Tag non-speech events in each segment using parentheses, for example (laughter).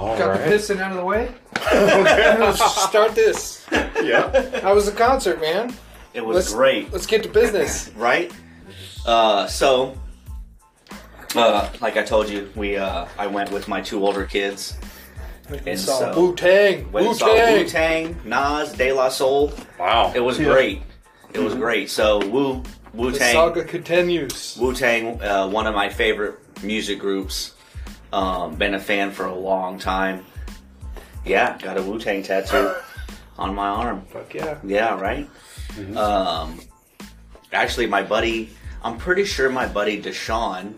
All Got the right. piston out of the way. okay. Let's (laughs) start this. yeah. How was the concert, man? It was Let's- great, Let's get to business. (laughs) right? Uh, so, uh, like I told you, we uh, I went with my two older kids. We And saw so- Wu Tang. Went Wu and saw Wu Tang. Tang, Nas, De La Soul. Wow. It was Yeah. great. It was great. So Wu Wu The Tang saga continues. Wu Tang, uh, one of my favorite music groups. Um, been a fan for a long time. Yeah, got a Wu Tang tattoo on my arm. Fuck yeah. Yeah, right. Um, actually, my buddy, I'm pretty sure my buddy Deshaun.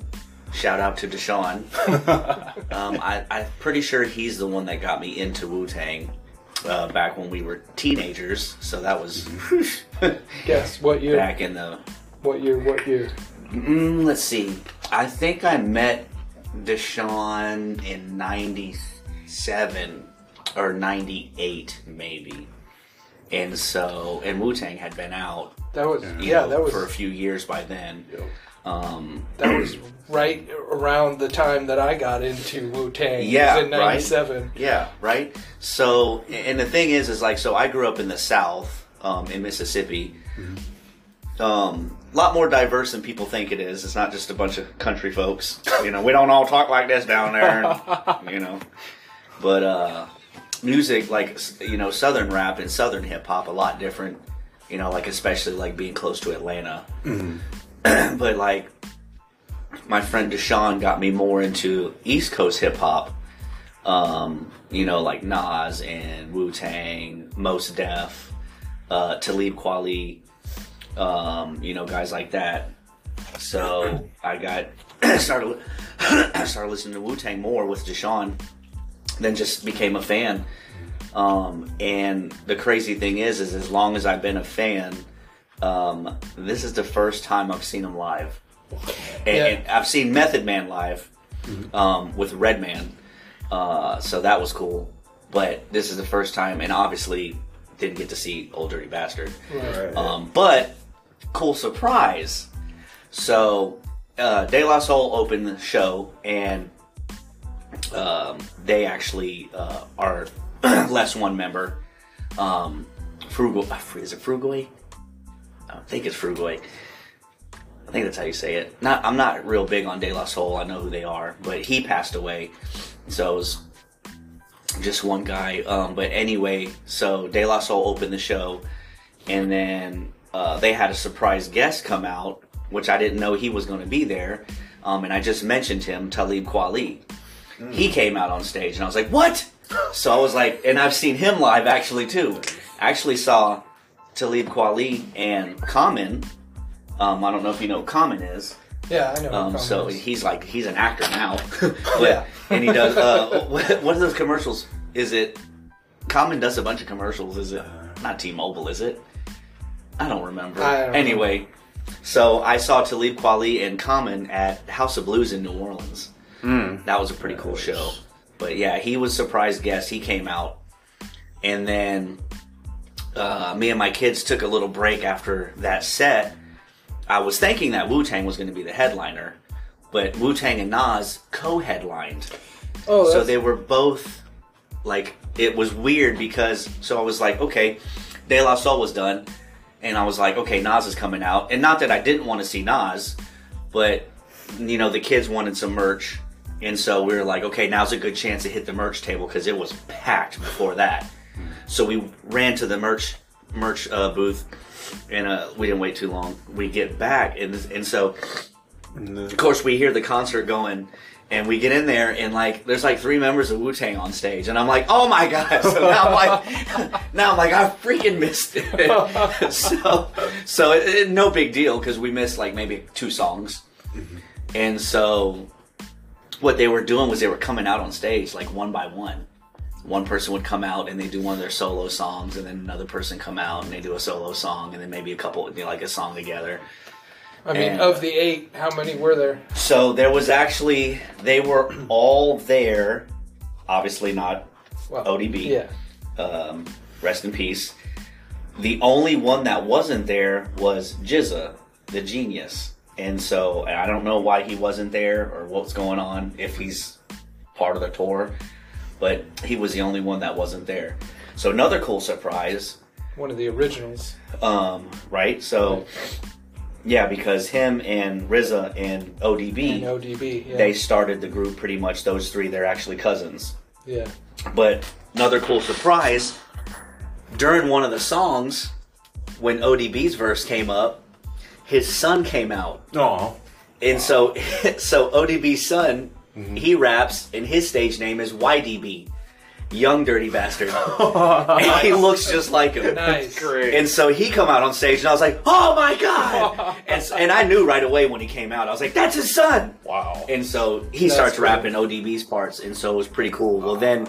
Shout out to Deshaun. (laughs) um, I, I'm pretty sure he's the one that got me into Wu Tang uh, back when we were teenagers. So that was (laughs) Guess what year? back in the What year? What year? Mm, let's see. I think I met Deshaun in '97 or '98, maybe. And so, and Wu Tang had been out, That was yeah. know, That was for a few years by then. Um, that was right around the time that I got into Wu Tang. Yeah, in right. '97. yeah, right. So, and the thing is, is like, so I grew up in the South, um, in Mississippi. Um, a lot more diverse than people think it is. It's not just a bunch of country folks. You know, we don't all talk like this down there. and, you know, but uh, music like you know Southern rap and Southern hip hop a lot different. You know, like especially like being close to Atlanta. (clears throat) but like my friend Deshaun got me more into East Coast hip hop. Um, you know, like Nas and Wu Tang, Mos Def, uh, Talib Kweli, um, you know, guys like that. So I got (clears throat) started (clears throat) started listening to Wu Tang more with Deshaun, then just became a fan. Um, and the crazy thing is, is as long as I've been a fan, um, this is the first time I've seen him live. And, Yeah. and I've seen Method Man live um, with Redman, uh, so that was cool. But this is the first time, and obviously didn't get to see Old Dirty Bastard. Right. Um, but cool surprise. So uh, De La Soul opened the show, and um, they actually uh, are (clears throat) less one member. Um, Frugal, uh, is it Frugoi? I think it's Frugoi. I think that's how you say it. Not, I'm not real big on De La Soul. I know who they are, but he passed away, so it was just one guy. Um, but anyway, so De La Soul opened the show, and then uh, they had a surprise guest come out, which I didn't know he was going to be there. Um, and I just mentioned him, Talib Kweli. He came out on stage, and I was like, "What?" So I was like, and I've seen him live actually too. I actually saw Talib Kweli and Common. Um, I don't know if you know who Common is. Yeah, I know. Um, so is. he's like he's an actor now, (laughs) (laughs) but, Yeah. and he does uh, (laughs) what, what are those commercials? Is it Common does a bunch of commercials? Is it not T-Mobile? Is it? I don't remember. I don't anyway, so I saw Talib Kweli and Common at House of Blues in New Orleans. That was a pretty cool show. But yeah, he was surprise guest. He came out, and then uh, me and my kids took a little break after that set. I was thinking that Wu Tang was going to be the headliner, but Wu Tang and Nas co-headlined. oh, So they were both like it was weird because so I was like, okay, De La Soul was done, and I was like, okay, Nas is coming out, and not that I didn't want to see Nas, but you know the kids wanted some merch, and so we were like, okay, now's a good chance to hit the merch table because it was packed before that. So we ran to the merch merch uh, booth, and uh, we didn't wait too long. We get back, and and so of course we hear the concert going and we get in there and like there's like three members of Wu-Tang on stage and I'm like oh my god. (laughs) So now I'm like (laughs) now I'm like I freaking missed it. (laughs) So so it, it- no big deal because we missed like maybe two songs. Mm-hmm. And so what they were doing was they were coming out on stage like one by one. One person would come out and they do one of their solo songs and then another person come out and they do a solo song and then maybe a couple you know, like a song together I mean, and- of the eight, how many were there? So there was actually they were all there. Obviously not Well, ODB. Yeah. Um, rest in peace. The only one that wasn't there was GZA, the genius. And so and I don't know why he wasn't there or what's going on if he's part of the tour. but he was the only one that wasn't there. So another cool surprise, One of the originals. um, right? So yeah, because him and RZA and ODB, And ODB. Yeah. they started the group pretty much. Those three, they're actually cousins. yeah. But another cool surprise during one of the songs, when ODB's verse came up, his son came out, Aw. and so (laughs) so ODB's son mm-hmm. he raps, and his stage name is YDB, Young Dirty Bastard. (laughs) and he looks just like him. Nice. Great. And so he come out on stage, and I was like, "Oh my god!" (laughs) and, s- and I knew right away when he came out. I was like, "That's his son." wow. And so he That's starts cool. rapping ODB's parts, and so it was pretty cool. Well, then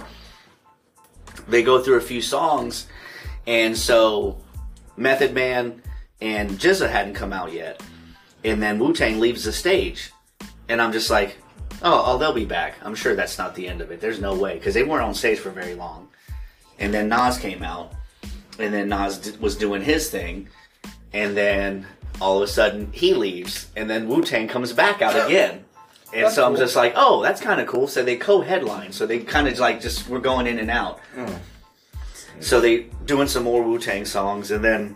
they go through a few songs, and so Method Man and GZA hadn't come out yet, and then Wu Tang leaves the stage, and I'm just like, oh, oh, they'll be back. I'm sure that's not the end of it. There's no way because they weren't on stage for very long, and then Nas came out, and then Nas d- was doing his thing, and then all of a sudden he leaves, and then Wu Tang comes back out again. And That's so I'm cool. just like, oh, that's kind of cool. So they co-headline, so they kind of like just were going in and out. Mm. So they doing some more Wu Tang songs, and then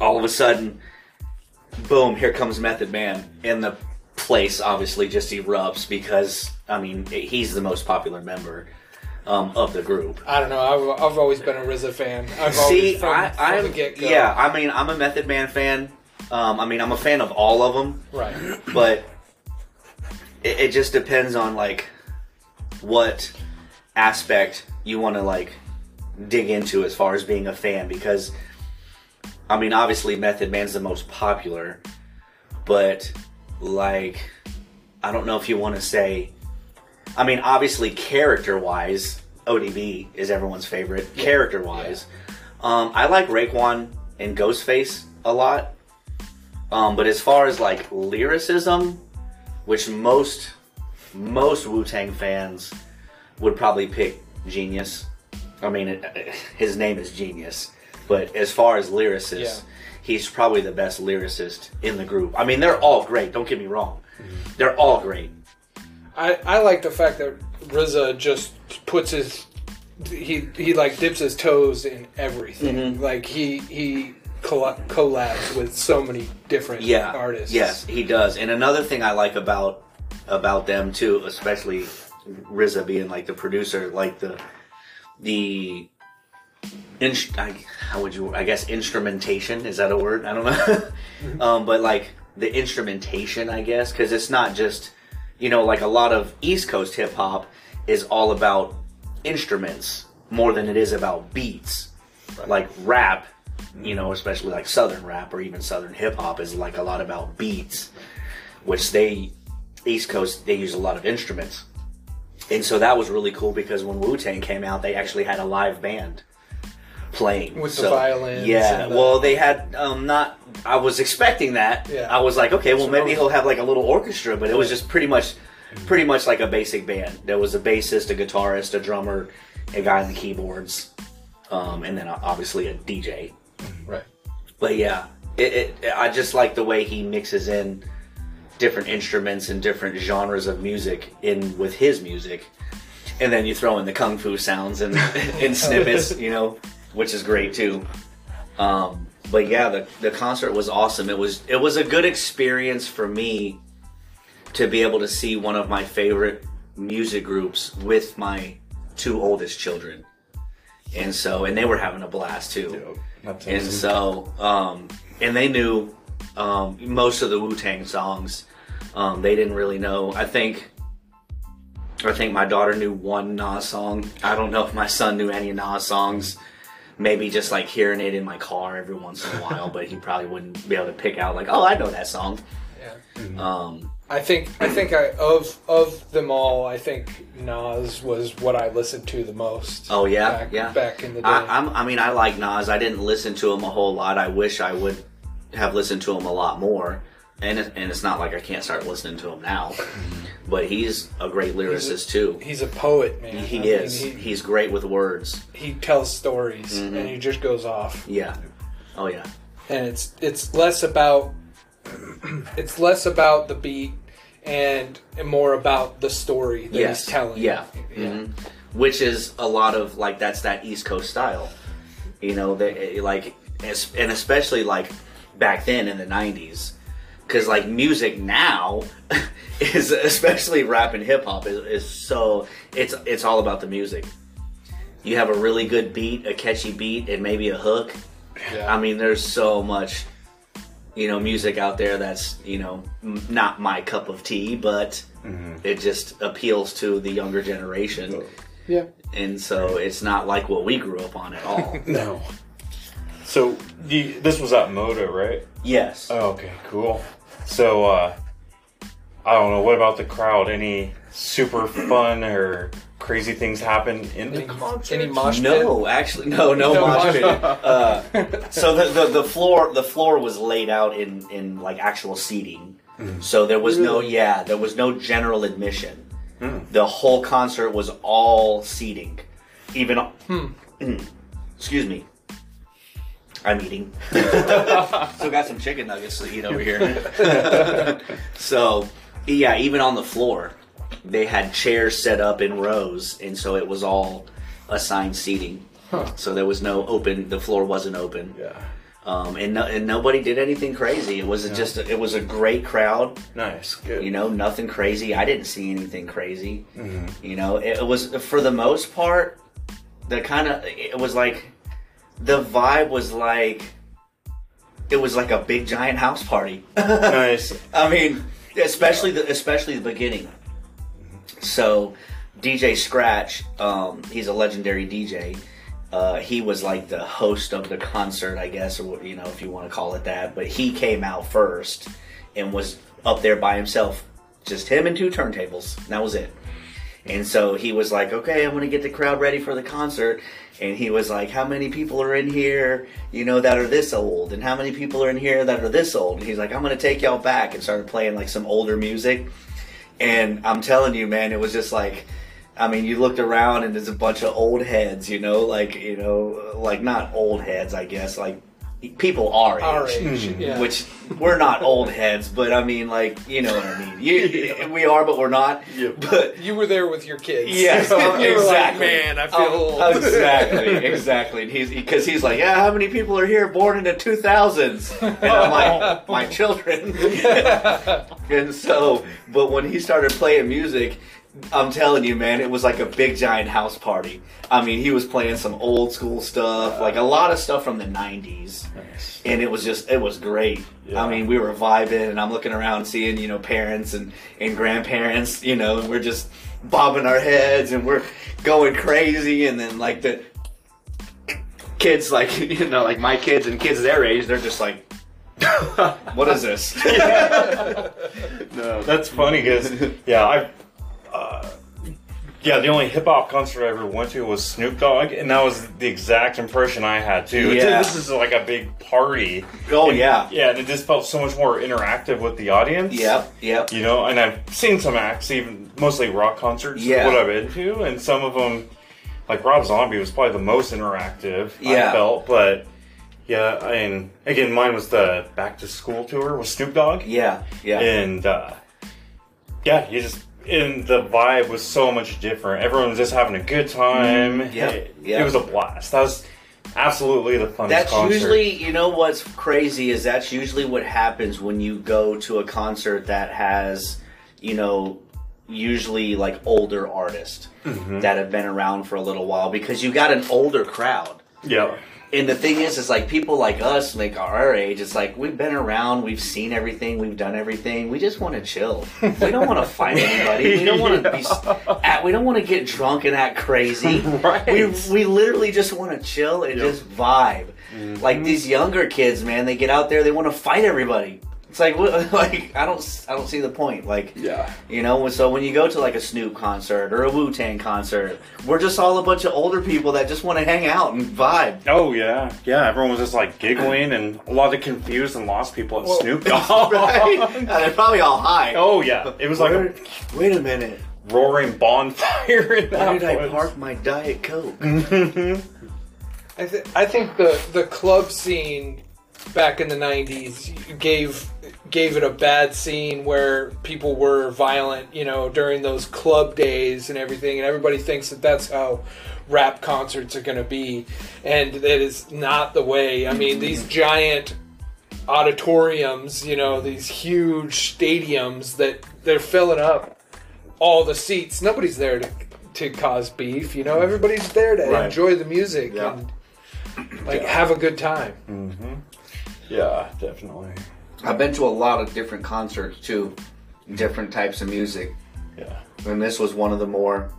all of a sudden, boom! Here comes Method Man, and the place obviously just erupts because I mean he's the most popular member um, of the group. I don't know. I've, I've always been a RZA fan. I've See, always from, I, get yeah. I mean, I'm a Method Man fan. Um, I mean, I'm a fan of all of them, Right. but it, it just depends on like what aspect you want to like dig into as far as being a fan because I mean obviously Method Man's the most popular but like I don't know if you want to say I mean obviously character wise ODB is everyone's favorite character wise um, I like Raekwon and Ghostface a lot. Um, but as far as like lyricism which most most Wu Tang fans would probably pick Genius. I mean, it, (laughs) his name is Genius, but as far as lyricist, Yeah. He's probably the best lyricist in the group. I mean, they're all great. Don't get me wrong; they're all great. I, I like the fact that RZA just puts his he he like dips his toes in everything. Mm-hmm. Like he he colla- collabs with so many different Yeah, artists. Yes, he does. And another thing I like about about them too, especially RZA being like the producer, like the the inst- I, how would you I guess instrumentation is that a word? I don't know. (laughs) um, but like the instrumentation, I guess, because it's not just you know like a lot of East Coast hip hop is all about instruments more than it is about beats. Like rap, you know, especially like Southern rap or even Southern hip hop is like a lot about beats, which they East Coast they use a lot of instruments. And so that was really cool because when Wu Tang came out, they actually had a live band playing With the violin. Yeah, the- well, they had um, not. I was expecting that. Yeah. I was like, okay, well, So maybe he'll have like a little orchestra, but it was just pretty much, pretty much like a basic band. There was a bassist, a guitarist, a drummer, a guy on the keyboards, um, and then obviously a DJ. Right. But yeah, it, it, I just like the way he mixes in different instruments and different genres of music in with his music, and then you throw in the kung fu sounds and, (laughs) and snippets, you know, which is great too. Um, but yeah, the the concert was awesome. It was it was a good experience for me to be able to see one of my favorite music groups with my two oldest children, and so and they were having a blast too. And so, um, and they knew um, most of the Wu Tang songs. Um, they didn't really know. I think, I think my daughter knew one Nas song. I don't know if my son knew any Nas songs. Maybe just like hearing it in my car every once in a while, but he probably wouldn't be able to pick out like, oh, I know that song. Yeah. Um, I think I think I of of them all, I think Nas was what I listened to the most. oh yeah, back, yeah. back in the day. I, I'm, I mean, I like Nas. I didn't listen to him a whole lot. I wish I would have listened to him a lot more. And it, and it's not like I can't start listening to him now, but he's a great lyricist too. He's a poet, man. He I mean, is. he, He's great with words. he tells stories Mm-hmm. and he just goes off. Yeah. Oh yeah. and it's it's less about (clears throat) it's less about the beat and more about the story that Yes. he's telling. Yeah. yeah. Mhm. which is a lot of like that's that East Coast style. You know, they like and especially like back then in the '90s, because like music now (laughs) is especially rap and hip hop is, is so it's it's all about the music. You have a really good beat, a catchy beat, and maybe a hook. Yeah. I mean, there's so much, you know, music out there that's you know m- not my cup of tea, but mm-hmm. it just appeals to the younger generation, yeah. and so it's not like what we grew up on at all. (laughs) No. So you, this was at Moda, right? yes. Oh, okay, cool. So uh, I don't know. What about the crowd? Any super fun or crazy things happen in the Any, concert? any mosh pit? No, actually, no, no, No mosh mosh pit. Uh, so the, the the floor the floor was laid out in in like actual seating. So there was no yeah there was no general admission. The whole concert was all seating, even. Mm. (clears throat) excuse me. I'm eating. (laughs) Still got some chicken nuggets to eat over here. (laughs) so, yeah, even on the floor, they had chairs set up in rows, and so it was all assigned seating. So there was no open. The floor wasn't open, Yeah. um, and no, and nobody did anything crazy. It was just it was a great crowd. Nice. Good. You know, nothing crazy. I didn't see anything crazy. You know, it, it was for the most part the kind of it was like the vibe was like it was like a big giant house party. (laughs) nice. I mean, especially the especially the beginning. So, DJ Scratch, um, he's a legendary DJ. Uh, he was like the host of the concert, I guess, or you know, if you want to call it that. But he came out first and was up there by himself, just him and two turntables. And that was it. And so he was like, okay, I'm to get the crowd ready for the concert. And he was like, how many people are in here, you know, that are this old? And how many people are in here that are this old? And he's like, I'm going to take y'all back and started playing like some older music. And I'm telling you, man, it was just like, I mean, you looked around and there's a bunch of old heads, you know, like, you know, like not old heads, I guess, like people our age. Our age. Mm-hmm. Yeah. Which we're not old heads, but I mean, like, you know what I mean. You, (laughs) we are, but we're not. Yep. But you were there with your kids. Yes, (laughs) You were like, exactly. Man, I feel Oh, old. exactly, exactly. And he's because he's like, yeah, how many people are here born in the two thousands? And I'm like, my children. (laughs) and so, but when he started playing music, I'm telling you, man, it was like a big giant house party. I mean, he was playing some old school stuff, like a lot of stuff from the '90s Nice. and it was just it was great. Yeah. I mean, we were vibing, and I'm looking around, seeing you know parents and and grandparents, you know, and we're just bobbing our heads and we're going crazy, and then like the kids, like (laughs) you know, like my kids and kids their age, they're just like, (laughs) what is this? (laughs) No, that's funny because yeah, I. Uh, yeah, the only hip hop concert I ever went to was Snoop Dogg, and that was the exact impression I had too. Yeah. This is like a big party. oh And- yeah, Yeah, and it just felt so much more interactive with the audience. yep, yep. You know, and I've seen some acts, even mostly rock concerts, Yeah. what I've been to, and some of them, like Rob Zombie, was probably the most interactive. Yeah. I felt, but yeah, I mean, again, mine was the back to school tour with Snoop Dogg, Yeah, yeah, and uh, yeah, you just and the vibe was so much different. Everyone was just having a good time. Mm, yeah, it, yeah. it was a blast. That was absolutely the funnest That's concert. usually, you know, what's crazy is that's usually what happens when you go to a concert that has, you know, usually like older artists Mm-hmm. that have been around for a little while because you got an older crowd. Yeah. And the thing is, is like people like us, like our age, it's like we've been around, we've seen everything, we've done everything. We just want to chill. We don't want to fight anybody. We don't want to be. (laughs) At, we don't want to get drunk and act crazy. (laughs) Right. We we literally just want to chill and Yep. just vibe. Like mm-hmm. these younger kids, man, they get out there, they want to fight everybody. It's like, what, (laughs) like I don't, I don't see the point. Like, Yeah. you know, so when you go to like a Snoop concert or a Wu Tang concert, we're just all a bunch of older people that just want to hang out and vibe. Oh yeah, yeah. Everyone was just like giggling, and a lot of confused and lost people at Well, Snoop (laughs) Dogg. (laughs) right? And they're probably all high. Oh yeah, it was like a wait a minute. roaring bonfire. In Where that did I park my Diet Coke? Mm-hmm. I, th- I think the the club scene back in the '90s gave gave it a bad scene where people were violent, you know, during those club days and everything, and everybody thinks that that's how rap concerts are going to be, and that is not the way. I mean, these giant auditoriums, you know, these huge stadiums that they're filling up all the seats. Nobody's there to to cause beef, you know. Everybody's there to Right. enjoy the music Yeah. and like have a good time. Mm-hmm. Yeah, definitely. I've been to a lot of different concerts too, different types of music, Yeah. and this was one of the more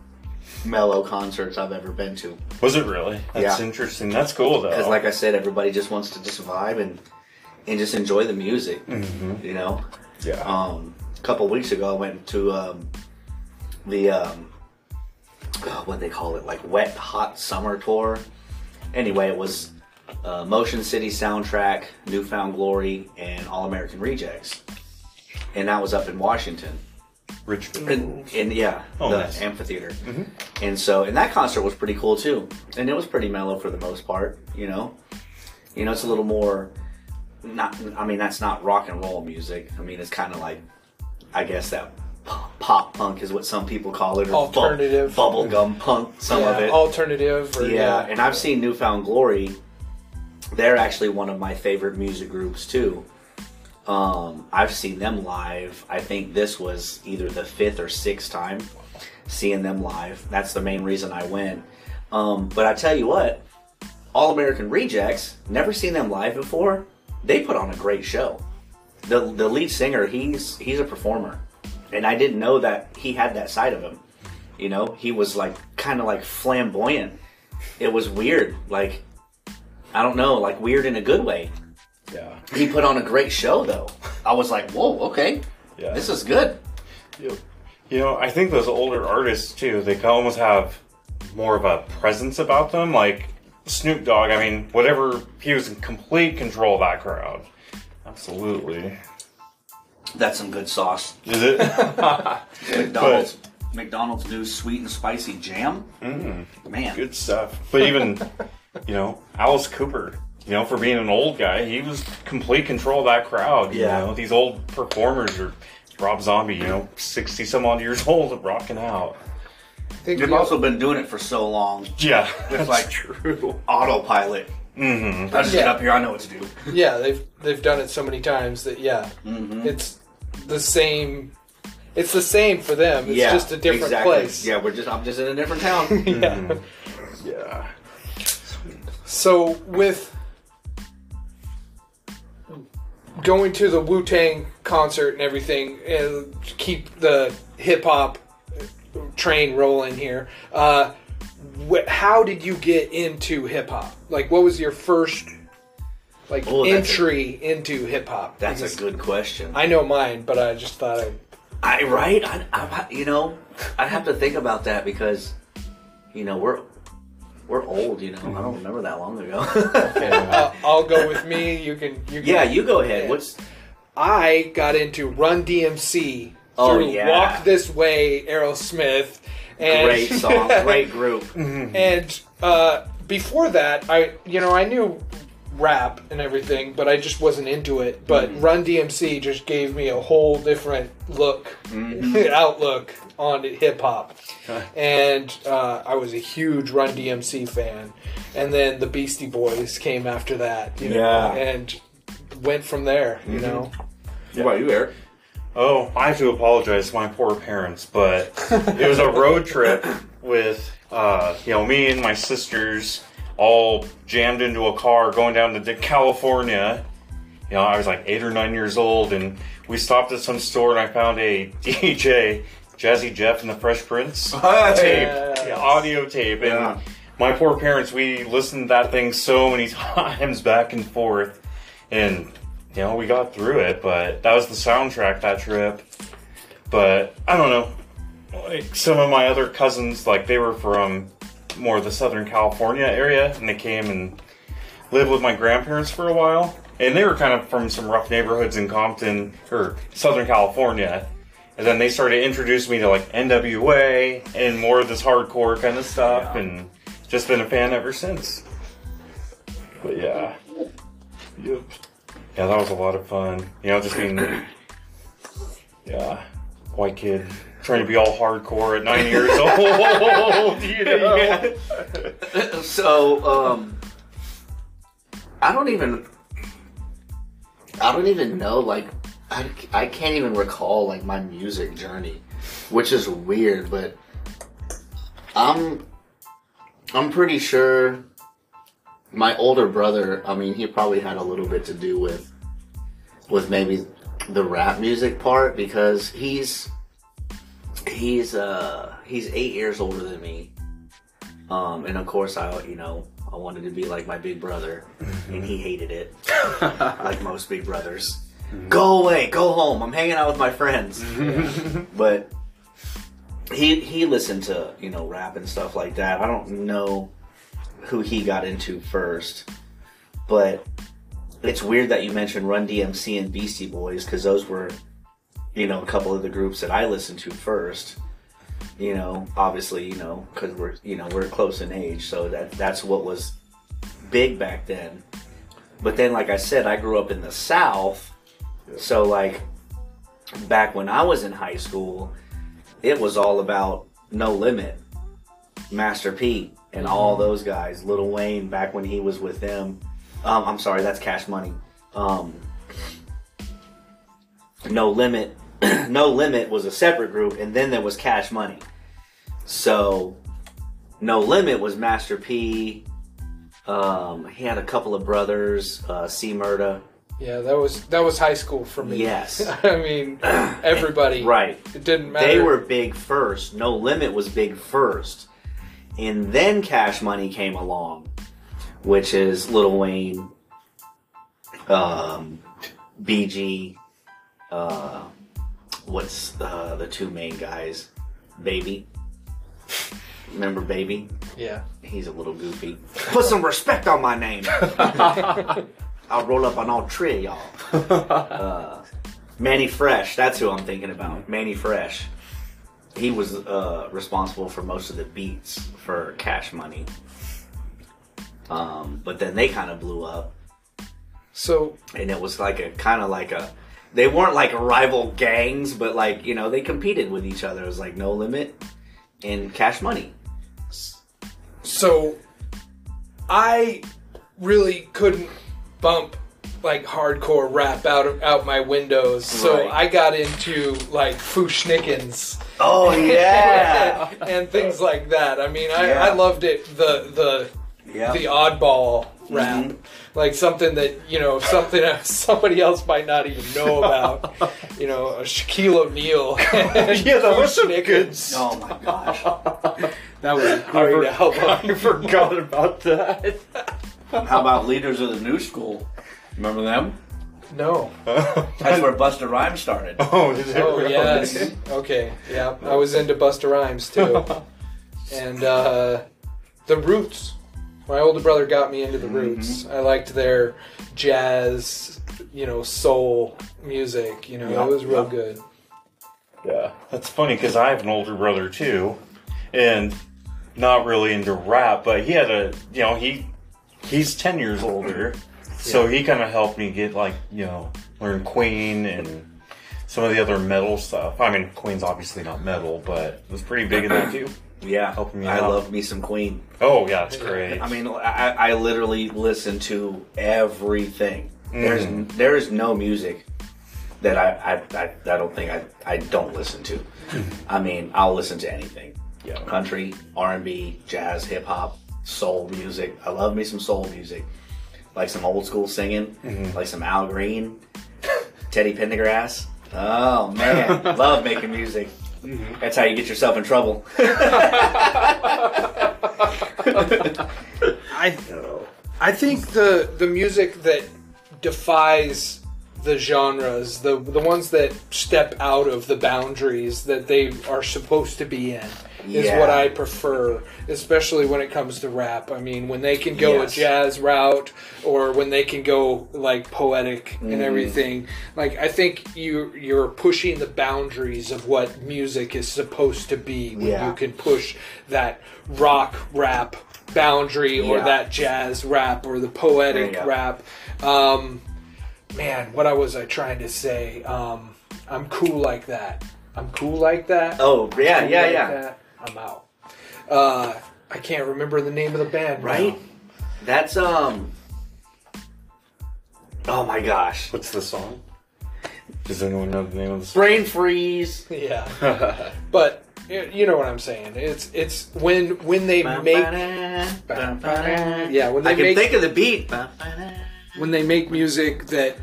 mellow concerts I've ever been to. Was it really? That's Yeah. interesting. That's cool though. Because, like I said, everybody just wants to just vibe and and just enjoy the music. You know. yeah. Um, a couple weeks ago, I went to um, the um, oh, what they call it, like wet hot summer tour. Anyway, it was uh, Motion City soundtrack, New Found Glory, and All American Rejects, and that was up in Washington. Richmond. And, and yeah, Oh, the nice. amphitheater. And so, and that concert was pretty cool too. And it was pretty mellow for the most part. You know, you know, it's a little more. Not, I mean, that's not rock and roll music. I mean, it's kind of like, I guess that pop punk is what some people call it, or Alternative. bubblegum punk. Some yeah, of it. alternative. Or, Yeah, and I've seen New Found Glory. They're actually one of my favorite music groups too. Um, I've seen them live. I think this was either the fifth or sixth time seeing them live. That's the main reason I went. Um, but I tell you what, All American Rejects, never seen them live before. They put on a great show. The the lead singer, he's he's a performer, and I didn't know that he had that side of him. You know, he was like kind of like flamboyant. It was weird, like I don't know, like weird in a good way. yeah. He put on a great show though. I was like, whoa, okay, Yeah. this is good. You know, I think those older artists too, they almost have more of a presence about them. Like Snoop Dogg, I mean, whatever, he was in complete control of that crowd. Absolutely. That's some good sauce. Is it? (laughs) McDonald's McDonald's new sweet and spicy jam. Mm. Man, Good stuff. But even, (laughs) you know, Alice Cooper, you know, for being an old guy, he was complete control of that crowd. You Yeah. know, these old performers are Rob Zombie, you know, 60 some odd years old (laughs) rocking out. I think They've the- also been doing it for so long. Yeah, it's like- true. Autopilot. Mm-hmm. I just get up here. I know what to do. yeah, they've they've done it so many times that yeah, Mm-hmm. it's the same. It's the same for them. It's yeah, just a different exactly. place. Yeah, we're just. I'm just in a different town. (laughs) yeah. Yeah. So with going to the Wu Tang concert and everything, and keep the hip hop train rolling here. Uh, wh- how did you get into hip hop? Like, what was your first like Oh, that's entry into hip hop? That's a good question. I know mine, but I just thought I. I right. I, I, you know, I have to think about that because, you know, we're we're old. You know, I don't remember that long ago. Uh, (laughs) I'll go with me. You can. You can yeah, you go ahead. What's I got into Run DMC Oh, through yeah. Walk This Way, Aerosmith, and great song, great group. (laughs) and uh, before that, I you know I knew rap and everything, but I just wasn't into it. But Mm-hmm. Run DMC just gave me a whole different look, Mm-hmm. (laughs) outlook on hip hop, (laughs) and uh, I was a huge Run DMC fan. And then the Beastie Boys came after that, you know, Yeah. and went from there, you know. What about you, Eric? Oh, I have to apologize to my poor parents, but it was a road trip (laughs) with, uh, you know, me and my sisters all jammed into a car going down to California. You know, I was like eight or nine years old, and we stopped at some store, and I found a DJ, Jazzy Jeff and the Fresh Prince (laughs) tape, Yes. yeah, audio tape, and my poor parents, we listened to that thing so many (laughs) times back and forth, and you know, we got through it, but that was the soundtrack that trip. But I don't know. Like some of my other cousins, like they were from more of the Southern California area, and they came and lived with my grandparents for a while. And they were kind of from some rough neighborhoods in Compton or Southern California. And then they started introducing me to like NWA and more of this hardcore kind of stuff, and just been a fan ever since. But yeah. Yep. Yeah, that was a lot of fun. You know, just being, (clears throat) yeah, white kid trying to be all hardcore at nine years old. (laughs) you know? (laughs) so um i don't even i don't even know like I, I can't even recall like my music journey which is weird but i'm i'm pretty sure my older brother i mean he probably had a little bit to do with with maybe the rap music part because he's he's uh he's eight years older than me um, and of course, I, you know, I wanted to be like my big brother, and he hated it, (laughs) like most big brothers. Go away, go home. I'm hanging out with my friends. (laughs) but he he listened to you know rap and stuff like that. I don't know who he got into first, but it's weird that you mentioned Run DMC and Beastie Boys because those were you know a couple of the groups that I listened to first you know obviously you know because we're you know we're close in age so that that's what was big back then. But then like i said i grew up in the south so like back when i was in high school it was all about no limit master p and all those guys little wayne back when he was with them. Um, i'm sorry that's cash money. Um, no limit (clears throat) no limit was a separate group and then there was cash money so no limit was master p um, he had a couple of brothers uh, c murda Yeah, that was that was high school for me. Yes. (laughs) I mean, (clears throat) everybody. right It didn't matter. they were big first no limit was big first and then cash money came along which is Little Wayne, um, BG, uh, what's uh, the two main guys? Baby. Remember Baby? Yeah. He's a little goofy. (laughs) Put some respect on my name. (laughs) I'll roll up on all three of y'all. (laughs) Uh, Mannie Fresh, that's who I'm thinking about. Mannie Fresh. He was uh, responsible for most of the beats for Cash Money. Um, but then they kind of blew up, So and it was like a kind of like a. They weren't like rival gangs, but like you know they competed with each other. It was like No Limit and Cash Money. so I really couldn't bump like hardcore rap out of out my windows. So Right. I got into like Fu-Schnickens. Oh (laughs) yeah, and things like that. I mean, I, Yeah. I loved it. The the yeah. the oddball rap, Mhm. like something that you know, something (laughs) somebody else might not even know about. you know, a Shaquille O'Neal. (laughs) (laughs) Yeah, that was some good oh my gosh. That was a I, great for- album. I forgot about that. How about Leaders of the New School? Remember them? No. That's where Busta Rhymes started. oh, is it Oh really? yes. Okay. Yeah, I was into Busta Rhymes too, and uh, the Roots. My older brother got me into the mm-hmm. Roots. I liked their jazz, you know, soul music. You know, Yeah, it was real yeah. good. Yeah, that's funny because I have an older brother too, and not really into rap, but he had a, you know, he he's ten years older, so he kind of helped me get like, you know, learn Queen and some of the other metal stuff. I mean, Queen's obviously not metal, but it was pretty big in that too. Yeah, Helping me I out. love me some Queen. Oh yeah, it's great. I mean, I, I literally listen to everything. Mm. There's there is no music that I I, I, I don't think I, I don't listen to. I mean, I'll listen to anything. Yeah. Country, R and B, jazz, hip hop, soul music. I love me some soul music. Like some old school singing, Mm-hmm. like some Al Green, (laughs) Teddy Pendergrass. Oh man, (laughs) love making music. Mm-hmm. That's how you get yourself in trouble. (laughs) I I think the the music that defies the genres, the the ones that step out of the boundaries that they are supposed to be in, is Yeah. what I prefer, especially when it comes to rap. I mean, when they can go Yes. a jazz route or when they can go like poetic Mm. and everything. Like I think you you're pushing the boundaries of what music is supposed to be when Yeah. you can push that rock rap boundary or that jazz rap or the poetic Yeah. rap. Um, man, what I was I trying to say? Um, I'm cool like that. I'm cool like that. Oh yeah, Cool yeah, like yeah. that. I'm out. Uh, I can't remember the name of the band. now. Right? That's um. Oh my gosh! What's the song? Does anyone know the name of the song? Brain freeze. Yeah. (laughs) but you know what I'm saying. It's it's when when they make yeah when they I can make think of the beat. when they make music that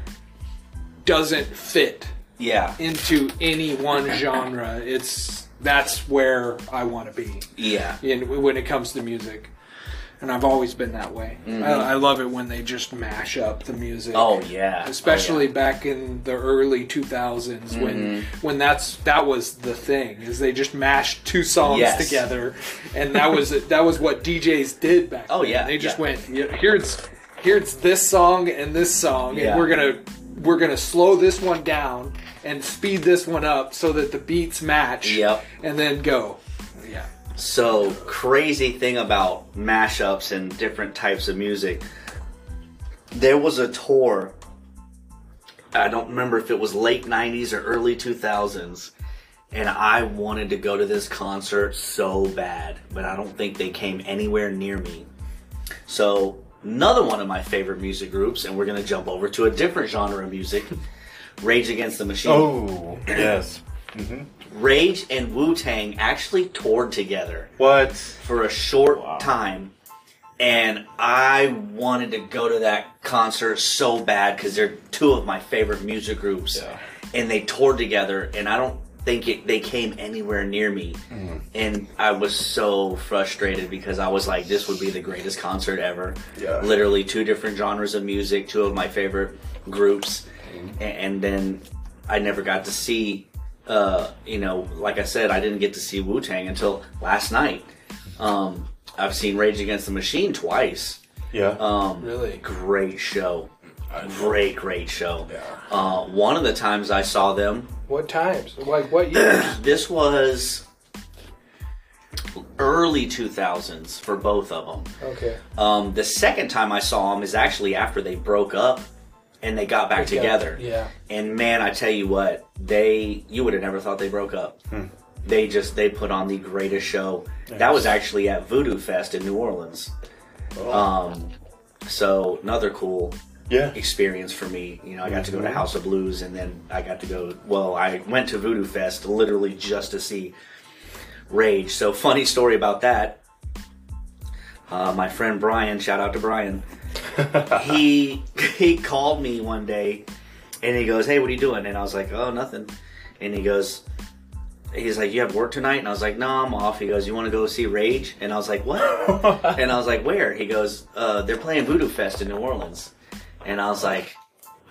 doesn't fit Yeah, into any one genre. It's that's where I want to be yeah, in when it comes to music. And I've always been that way. I, I love it when they just mash up the music. Mm-hmm. Oh yeah, especially Oh, yeah. back in the early 2000s when when that's that was the thing is they just mashed two songs Yes. together and that was that was what DJs did back Oh, then. yeah, they just yeah. went "Yeah, here's here's this song and this song Yeah. and we're going to we're going to slow this one down and speed this one up so that the beats match Yep. and then go yeah So crazy thing about mashups and different types of music. There was a tour. I don't remember if it was late '90s or early 2000s, and I wanted to go to this concert so bad, but I don't think they came anywhere near me. So another one of my favorite music groups, and we're gonna jump over to a different genre of music, (laughs) Rage Against the Machine. Oh, yes. Mm-hmm. Rage and Wu Tang actually toured together What? for a short time and I wanted to go to that concert so bad because they're two of my favorite music groups Yeah. and they toured together and I don't think it, they came anywhere near me and I was so frustrated because I was like this would be the greatest concert ever Yeah. literally two different genres of music two of my favorite groups A- and then I never got to see uh, you know, like I said, I didn't get to see Wu Tang until last night. Um, I've seen Rage Against the Machine twice. Yeah. Um, Really? great show, great, great show. Yeah. Uh, one of the times I saw them, what times like what years (clears throat) this was early 2000s for both of them. okay Um, the second time I saw them is actually after they broke up and they got back together. yeah And man, I tell you what, they you would have never thought they broke up. They just they put on the greatest show. That was actually at Voodoo Fest in New Orleans. Um, so another cool yeah. experience for me. You know, I got to go to House of Blues, and then I got to go. Well, I went to Voodoo Fest literally just to see Rage. So funny story about that. Uh, my friend Brian, shout out to Brian. (laughs) he he called me one day, and he goes, "Hey, what are you doing?" And I was like, "Oh, nothing." And he goes, he's like, "You have work tonight?" And I was like, "No, I'm off." He goes, "You want to go see Rage?" And I was like, "What?" (laughs) and I was like, "Where?" He goes, uh, "They're playing Voodoo Fest in New Orleans." And I was like,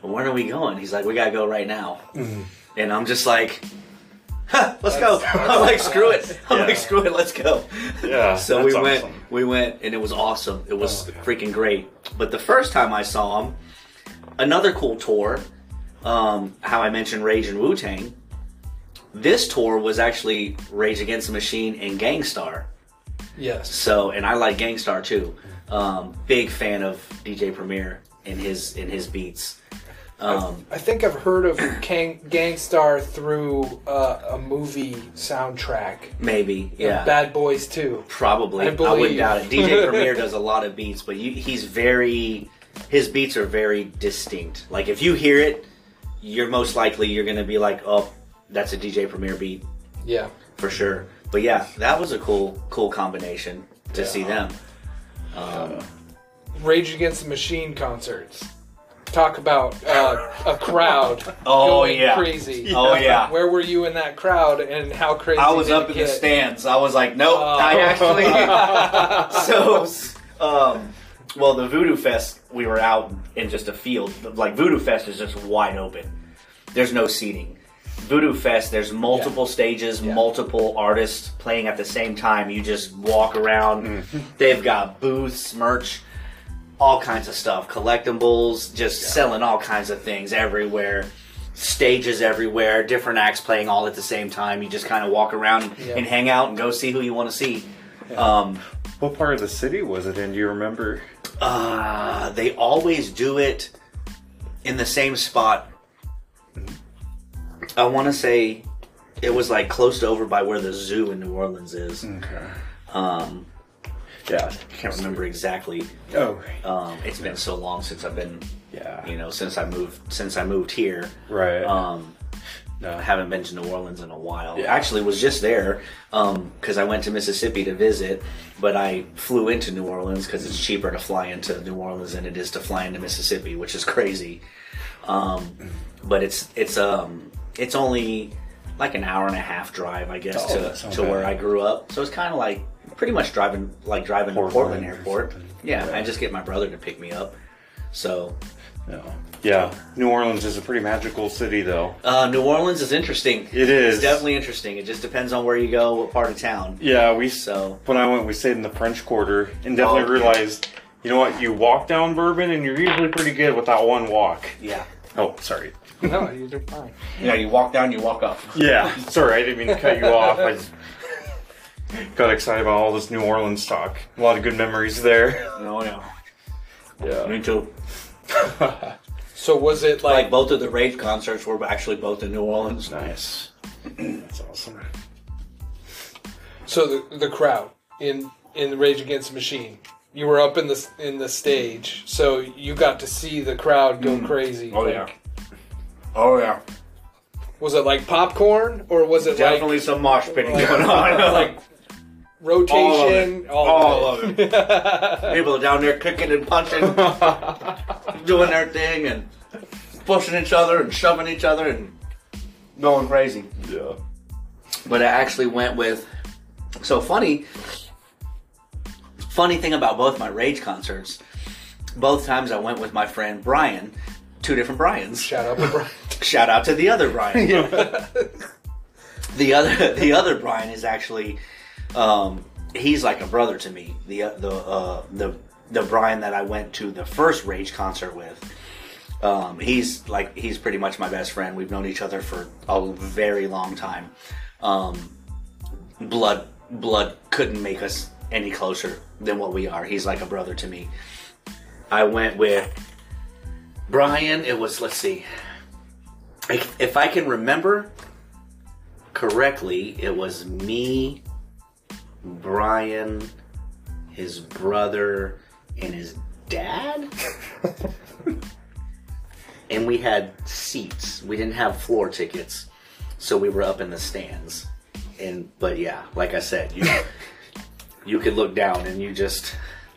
well, "When are we going?" He's like, "We gotta go right now." And I'm just like, huh, "Let's go!" (laughs) I'm like, "Screw it!" I'm Yeah. like, "Screw it! Let's go!" Yeah, (laughs) So that's we went, awesome. we went, and it was awesome. It was Oh, yeah. freaking great. But the first time I saw him, another cool tour. Um, how I mentioned Rage and Wu Tang. This tour was actually Rage Against the Machine and Gang Starr. yes So, and I like Gang Starr too. Um, big fan of DJ Premier and his in his beats. Um, I think I've heard of Gang, Gangstar through uh, a movie soundtrack. maybe, yeah, Bad Boys too. probably. I I, wouldn't doubt it. DJ (laughs) Premier does a lot of beats, but you, he's very his beats are very distinct. Like if you hear it, you're most likely you're gonna be like, oh, that's a DJ Premier beat Yeah. for sure. But yeah, that was a cool cool combination to Yeah. see them. Um, Rage Against the Machine concerts. Talk about uh, a crowd (laughs) Oh, going yeah. crazy. Oh, yeah. Where were you in that crowd and how crazy I was did up it in the get? stands. I was like, nope. Oh. I actually. (laughs) (laughs) so, um, well, the Voodoo Fest, we were out in just a field. Like Voodoo Fest is just wide open. There's no seating. Voodoo Fest, there's multiple stages, Yeah. multiple artists playing at the same time. You just walk around. Mm-hmm. They've got booths, merch, all kinds of stuff, collectibles, just selling all kinds of things everywhere. Stages everywhere, different acts playing all at the same time. You just kind of walk around Yeah. and hang out and go see who you want to see. Um, What part of the city was it in? Do you remember? uh, they always do it in the same spot. I want to say it was like close to over by where the zoo in New Orleans is. Okay. Um, Yeah. I can't remember exactly. Oh. Um, it's been so long since I've been, Yeah. you know, since I moved since I moved here. Right. Um, no. I haven't been to New Orleans in a while. Yeah. Actually, was just there because I went to Mississippi to visit, but I flew into New Orleans because it's cheaper to fly into New Orleans than it is to fly into Mississippi, which is crazy. Um, but it's it's um it's only like an hour and a half drive, I guess, Oh, to to bad. where I grew up. So it's kind of like pretty much driving like driving to Portland Portland Airport. Yeah, Yeah. I just get my brother to pick me up. So No. Yeah. New Orleans is a pretty magical city, though. uh, New Orleans is interesting. It is. It's definitely interesting. It just depends on where you go, what part of town. Yeah, we So when I went, we stayed in the French Quarter, and definitely Oh, okay. realized, you know what? You walk down Bourbon, and you're usually pretty good without one walk. yeah, Oh, sorry. No, you're fine. yeah. You walk down, you walk up. Yeah, sorry, I didn't mean to cut you off. I just (laughs) (laughs) got excited about all this New Orleans talk. A lot of good memories there. Oh yeah, Yeah. me too. (laughs) So was it Like like? both of the Rage concerts were actually both in New Orleans. Nice. That's awesome. So the the crowd in in the Rage Against the Machine. You were up in the in the stage, so you got to see the crowd go mm. crazy. Oh, Like, yeah. Oh yeah, Was it like popcorn, or was it definitely some mosh pitting (laughs) going on. like rotation? All of it. (laughs) People are down there kicking and punching, (laughs) doing their thing, and pushing each other and shoving each other and going crazy. Yeah. but I actually went with. So funny. Funny thing about both my Rage concerts, both times I went with my friend Brian, two different Brians. Shout out to Brian. (laughs) Shout out to the other Brian. the other the other Brian is actually, um, he's like a brother to me. The the uh, the the Brian that I went to the first Rage concert with. Um, he's like he's pretty much my best friend. We've known each other for a very long time. Um, blood blood couldn't make us any closer than what we are. He's like a brother to me. I went with Brian. It was let's see, if I can remember correctly, it was me, Brian, his brother, and his dad. (laughs) and we had seats. We didn't have floor tickets, so we were up in the stands. And but yeah, like I said, you (laughs) you could look down and you just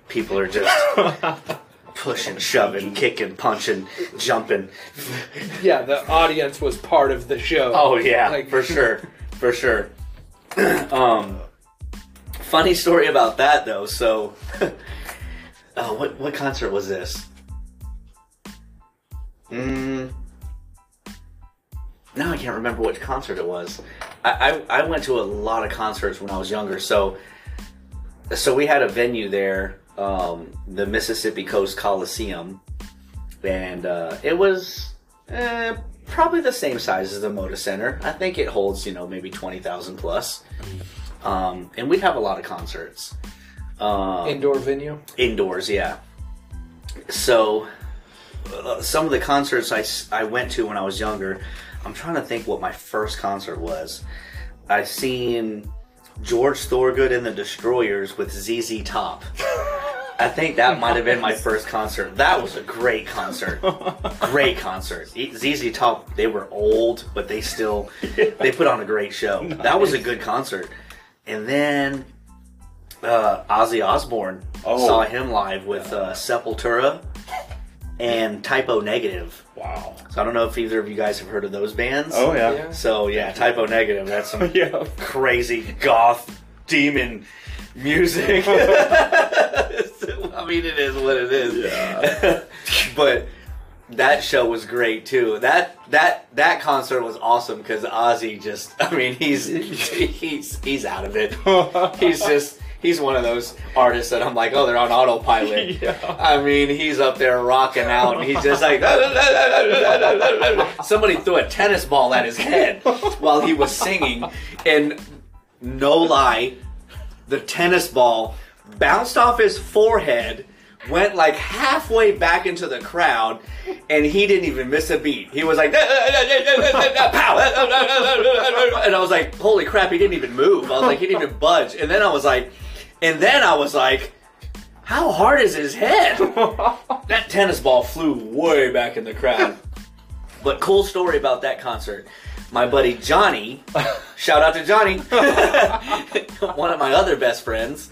people are just (laughs) pushing, shoving, kicking, punching, jumping. yeah, the audience was part of the show. Oh yeah, Like- for sure, for sure. (clears throat) um, funny story about that though. So, oh, (laughs) what what concert was this? Mm, now I can't remember which concert it was. I, I I went to a lot of concerts when I was younger. So, so we had a venue there, um, the Mississippi Coast Coliseum, and uh, it was eh, probably the same size as the Moda Center. I think it holds, you know, maybe twenty thousand plus. Um, and we'd have a lot of concerts. Um, Indoor venue. indoors, yeah. So, uh, some of the concerts I, I went to when I was younger, I'm trying to think what my first concert was. I seen George Thorogood and the Destroyers with ZZ Top. (laughs) I think that might have been my first concert. That was a great concert. Great (laughs) concert. ZZ Top, they were old, but they still they put on a great show. That was a good concert. And then uh, Ozzy Osbourne Oh. saw him live with uh, Sepultura and Type O Negative. Wow. So I don't know if either of you guys have heard of those bands. Oh yeah. Yeah. So yeah, Type O Negative. That's some (laughs) Yeah. crazy goth demon music. (laughs) (laughs) I mean, it is what it is. Yeah. but that show was great too. That that that concert was awesome because Ozzy just. (laughs) I mean, he's (laughs) he's he's out of it. He's just. He's one of those artists that I'm like, oh, they're on autopilot. (laughs) Yeah. I mean, he's up there rocking out, and he's just like, somebody threw a tennis ball at his head while he was singing, and no lie, the tennis ball bounced off his forehead, went like halfway back into the crowd, and he didn't even miss a beat. He was like, pow, (laughs) and I was like, holy crap, he didn't even move. I was like, he didn't even budge. And then I was like, and then I was like, how hard is his head? (laughs) that tennis ball flew way back in the crowd. But cool story about that concert. My buddy Johnny, (laughs) shout out to Johnny, one of my other best friends.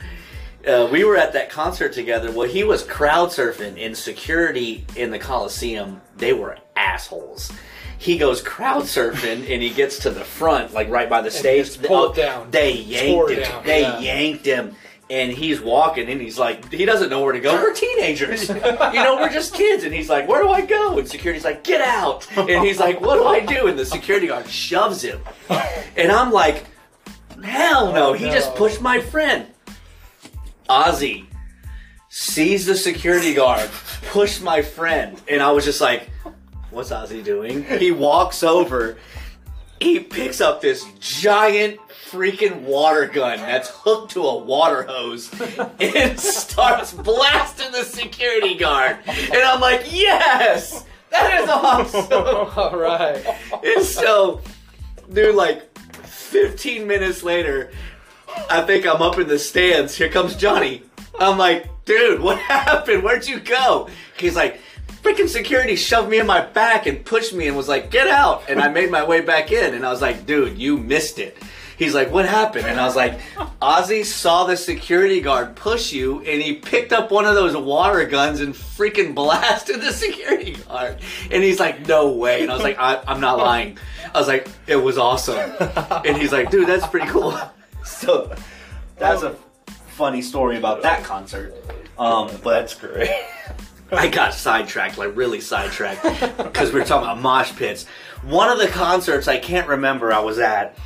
Uh, we were at that concert together. Well, he was crowd surfing in security in the Coliseum. They were assholes. He goes crowd surfing and he gets to the front, like right by the stage. pulled down. They yanked him. down, They yeah. yanked him. And he's walking and he's like, he doesn't know where to go. We're teenagers. (laughs) you know, we're just kids. And he's like, where do I go? And security's like, get out. And he's like, what do I do? And the security guard shoves him. And I'm like, hell no. He just pushed my friend. Ozzy sees the security guard push my friend. And I was just like, what's Ozzy doing? He walks over. He picks up this giant freaking water gun that's hooked to a water hose and (laughs) starts blasting the security guard. And I'm like, yes! That is awesome! (laughs) All right. And so, dude, like 15 minutes later, I think I'm up in the stands. Here comes Johnny. I'm like, dude, what (laughs) happened? Where'd you go? He's like, freaking security shoved me in my back and pushed me and was like, get out. And I made my way back in. And I was like, dude, you missed it. He's like, what happened? And I was like, Ozzy saw the security guard push you and he picked up one of those water guns and freaking blasted the (laughs) security guard. And he's like, no way. And I was like, I, I'm not lying. I was like, it was awesome. And he's like, dude, that's pretty cool. (laughs) So that's a funny story about that concert. Um, but That's great. (laughs) I got sidetracked, like really sidetracked, because we were talking about mosh pits. One of the concerts I can't remember I was at,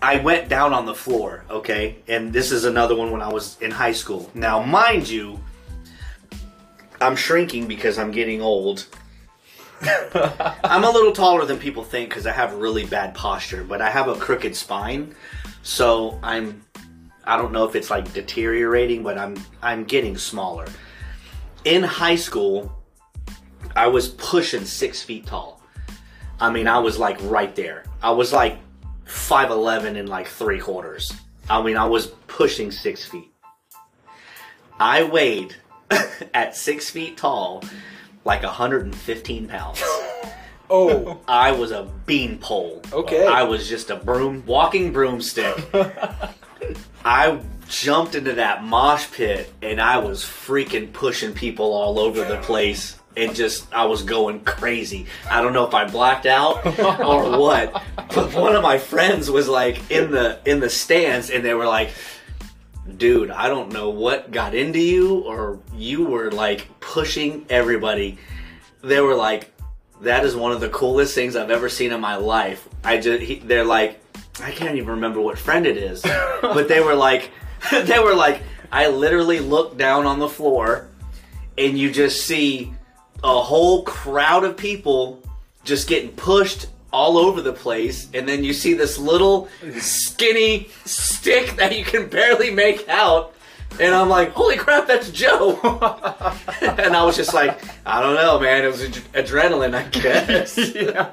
I went down on the floor, okay? And this is another one when I was in high school. Now, mind you, I'm shrinking because I'm getting old. (laughs) I'm a little taller than people think because I have really bad posture, but I have a crooked spine. So I'm I don't know if it's like deteriorating, but I'm I'm getting smaller. In high school, I was pushing six feet tall. I mean, I was like right there. I was like five eleven and like three quarters. I mean, I was pushing six feet. I weighed (laughs) at six feet tall like 115 pounds. (laughs) Oh, (laughs) I was a beanpole. Okay. I was just a broom, walking broomstick. (laughs) I jumped into that mosh pit and I was freaking pushing people all over the place and just I was going crazy. I don't know if I blacked out or (laughs) what, but one of my friends was like in the in the stands and they were like, "Dude, I don't know what got into you or you were like pushing everybody." They were like, "That is one of the coolest things I've ever seen in my life." I just he, they're like, I can't even remember what friend it is, (laughs) but they were like, (laughs) they were like, I literally looked down on the floor, and you just see a whole crowd of people just getting pushed all over the place, and then you see this little (laughs) skinny stick that you can barely make out. And I'm like, holy crap, that's Joe. (laughs) and I was just like, I don't know, man. It was ad- adrenaline, I guess. (laughs) yeah.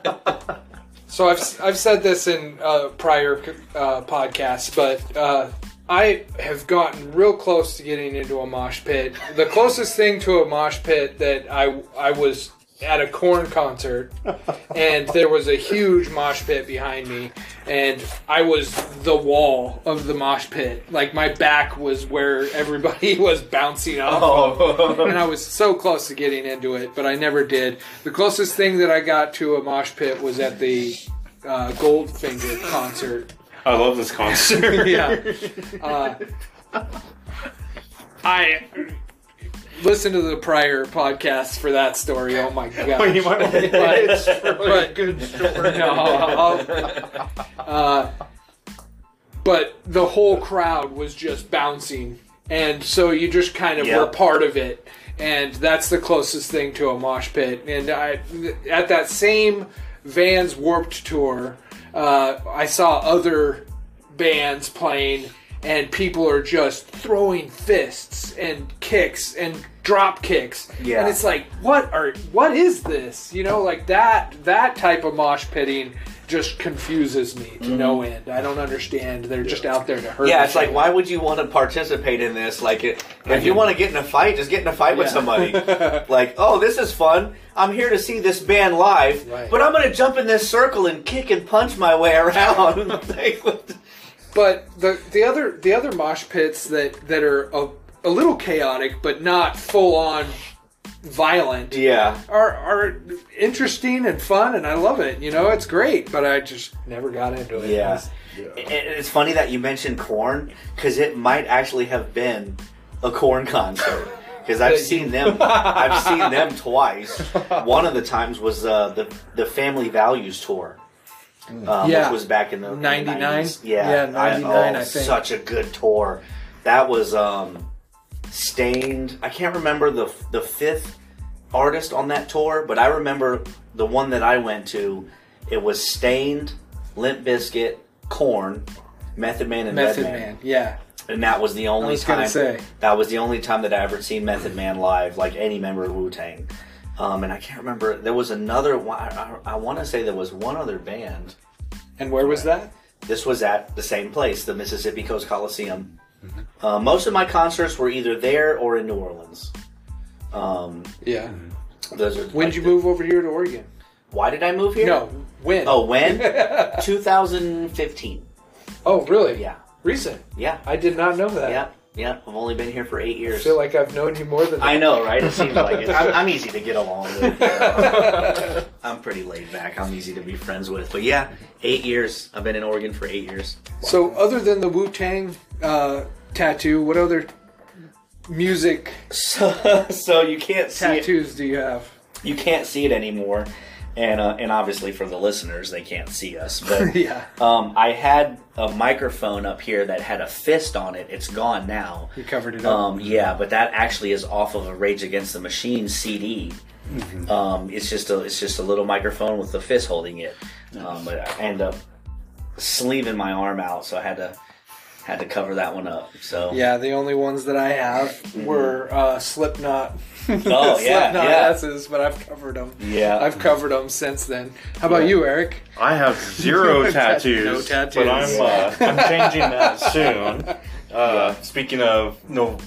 So I've I've said this in uh, prior uh, podcasts, but uh, I have gotten real close to getting into a mosh pit. The closest thing to a mosh pit that I I was at a Korn concert, (laughs) and there was a huge mosh pit behind me, and I was the wall of the mosh pit. Like my back was where everybody (laughs) was bouncing off of and I was so close to getting into it, but I never did. The closest thing that I got to a mosh pit was at the uh, Goldfinger concert. I love this concert. (laughs) yeah, uh, I listened to the prior podcast for that story. Oh my god! (laughs) Well, you might want to But- (laughs) it's really but- good story. (laughs) no, I'll- uh, but the whole crowd was just bouncing, and so you just kind of Yep. were part of it, and that's the closest thing to a mosh pit. And I, at that same Vans Warped tour, uh, I saw other bands playing. And people are just throwing fists and kicks and drop kicks. Yeah. And it's like, what are what is this? You know, like that that type of mosh pitting just confuses me to no end. I don't understand. They're just out there to hurt. Mm-hmm. Yeah, it's like, why would you want to participate in this? Like, it, if you want to get in a fight, just get in a fight with somebody. (laughs) like, oh, this is fun. I'm here to see this band live, Right. but I'm going to jump in this circle and kick and punch my way around. (laughs) But the the other the other mosh pits that that are a, a little chaotic but not full on violent yeah. are are interesting and fun and I love it. You know, it's great, but I just never got into it. Yeah. And It's funny that you mentioned Korn because it might actually have been a Korn (laughs) concert. Because I've seen them, I've (laughs) seen them twice. One of the times was uh, the the Family Values tour, um, Yeah. which was back in the 99? Yeah, Yeah, 99, oh, I think. Such a good tour. That was um, Staind. I can't remember the the fifth artist on that tour, but I remember the one that I went to. It was Staind, Limp Bizkit, Korn, Method Man, and Method Redman. Man. Yeah. And that was the only was time. say. That was the only time that I ever seen Method Man live, like any member of Wu Tang. Um, and I can't remember. There was another. one- I, I, I want to say there was one other band. And where was that? This was at the same place, the Mississippi Coast Coliseum. Mm-hmm. Uh, most of my concerts were either there or in New Orleans. Um, Yeah. those are. When did you move over here to Oregon? Why did I move here? No. When? Oh, when? (laughs) 2015. Oh, really? Yeah. Recent. Yeah. I did not know that. Yeah. Yeah. I've only been here for eight years. I feel like I've known you more than that. I know, right? It seems like it. I'm, (laughs) I'm easy to get along with. Uh, (laughs) I'm pretty laid back. I'm easy to be friends with. But yeah, eight years. I've been in Oregon for eight years. So, other than the Wu Tang uh, tattoo, what other music So, (laughs) so you can't see it. tattoos do you have? You can't see it anymore, and uh, and obviously for the listeners, they can't see us. But (laughs) Yeah. um, I had a microphone up here that had a fist on it. It's gone now. You covered it up. Um, yeah, but that actually is off of a Rage Against the Machine CD. Mm-hmm. Um, it's just a it's just a little microphone with the fist holding it. Um, but I end up sleeving my arm out, so I had to had to cover that one up. So yeah, the only ones that I have were uh, Slipknot. (laughs) (laughs) Oh, yeah, Slipknot yeah. S's, but I've covered them. yeah, I've covered them since then. How about Yeah. you, Eric? I have zero tattoos. (laughs) No tattoos, tattoos. but I'm uh, I'm changing that soon. Uh, Speaking of no,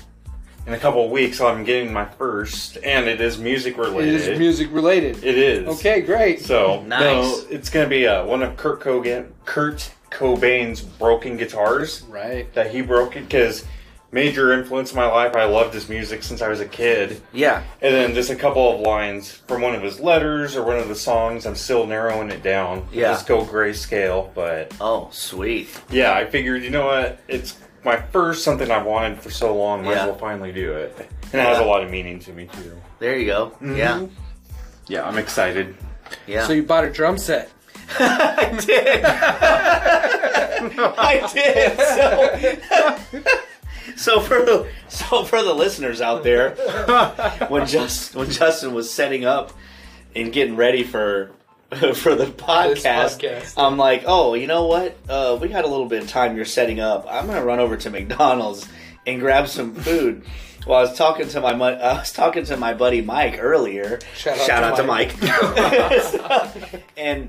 in a couple of weeks I'm getting my first, and it is music related. It is music related. It is. Okay, great. So Nice. no, it's gonna be uh, one of Kurt Cobain, Kurt Cobain's broken guitars Right. that he broke it because major influence in my life. I loved his music since I was a kid. yeah. And then just a couple of lines from one of his letters or one of the songs. I'm still narrowing it down. Yeah. Just go grayscale. But Oh, sweet. yeah, I figured, you know what? It's my first something I've wanted for so long. Might Yeah. as well finally do it. And it has a lot of meaning to me, too. There you go. Mm-hmm. Yeah, Yeah, I'm excited. yeah. So you bought a drum set. (laughs) I did. (laughs) I did. So, (laughs) so for the so for the listeners out there, when just when Justin was setting up and getting ready for for the podcast, podcast. I'm like, oh, you know what? Uh, we got a little bit of time. You're setting up. I'm gonna run over to McDonald's and grab some food. Well, I was talking to my I was talking to my buddy Mike earlier. Shout out to to Mike. Mike. and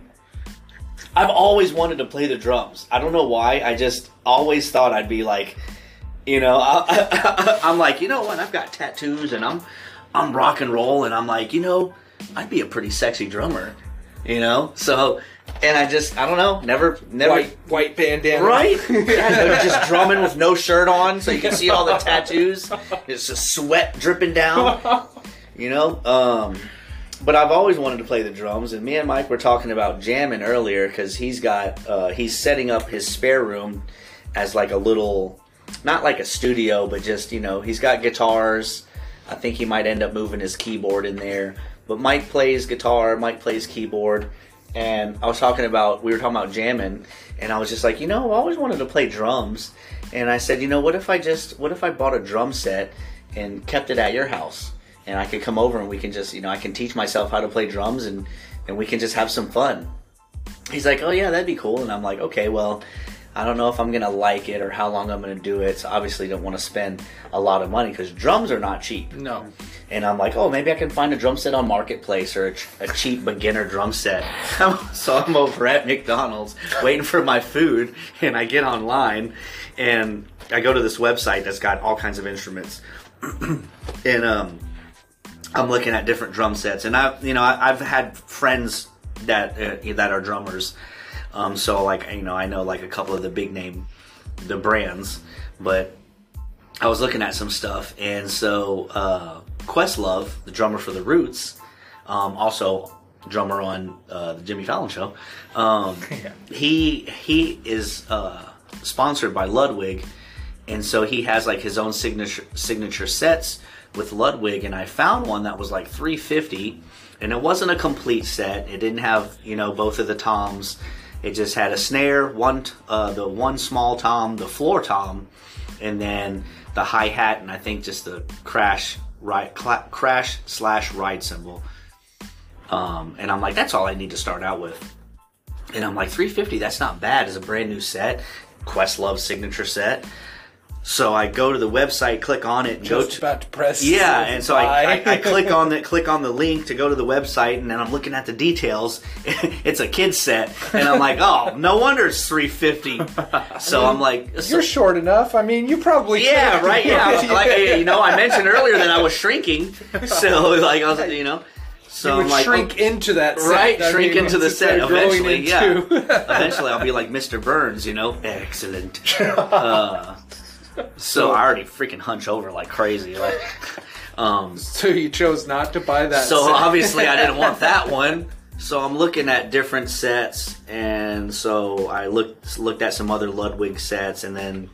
I've always wanted to play the drums. I don't know why. I just always thought I'd be like, you know, I, (laughs) I'm like, you know what? I've got tattoos and I'm I'm rock and roll, and I'm like, you know, I'd be a pretty sexy drummer, you know. So, and I just I don't know, never never. White white bandana. Right? (laughs) Yeah, just drumming with no shirt on, so you can see all the tattoos. It's just sweat dripping down. You know? Um, but I've always wanted to play the drums, and me and Mike were talking about jamming earlier because he's got uh, he's setting up his spare room as like a little, not like a studio, but just you know he's got guitars. I think he might end up moving his keyboard in there. But Mike plays guitar, Mike plays keyboard, and I was talking about we were talking about jamming, and I was just like, you know, I always wanted to play drums, and I said, you know, what if I just what if I bought a drum set and kept it at your house, and I could come over and we can just you know I can teach myself how to play drums and and we can just have some fun. He's like, oh yeah, that'd be cool, and I'm like, okay, well. I don't know if I'm gonna like it or how long I'm gonna do it. So obviously, don't want to spend a lot of money because drums are not cheap. No. And I'm like, oh, maybe I can find a drum set on Marketplace or a, ch- a cheap beginner drum set. (laughs) so I'm over at McDonald's waiting for my food, and I get online, and I go to this website that's got all kinds of instruments, (clears throat) and um, I'm looking at different drum sets, and I, you know, I, I've had friends that uh, that are drummers, um, so like you know, I know like a couple of the big name, the brands, but I was looking at some stuff, and so uh, Questlove, the drummer for the Roots, um, also drummer on uh, the Jimmy Fallon show, um, (laughs) he he is uh, sponsored by Ludwig, and so he has like his own signature signature sets with Ludwig, and I found one that was like three fifty, and it wasn't a complete set. It didn't have you know both of the toms. It just had a snare, one uh, the one small tom, the floor tom, and then the hi hat, and I think just the crash right cla- crash slash ride cymbal. Um, and I'm like, that's all I need to start out with. And I'm like, 350, that's not bad It's a brand new set. Questlove signature set. So I go to the website, click on it, and go to about to press. yeah, and so I, I. I click (laughs) on the click on the link to go to the website, and then I'm looking at the details. (laughs) it's a kid set, and I'm like, oh, no wonder it's 350. (laughs) So I'm like, so- You're short enough. I mean, you probably. yeah, could. right. Yeah, like you know, I mentioned earlier that I was shrinking, so like I was, you know, so I'm like, shrink into that set. right, I shrink mean, into the set eventually. Yeah, eventually I'll be like Mr. Burns, you know, excellent. Uh, so I already freaking hunch over like crazy, like. (laughs) Um, so you chose not to buy that. so set. obviously I didn't want that (laughs) one. So I'm looking at different sets, and so I looked looked at some other Ludwig sets, and then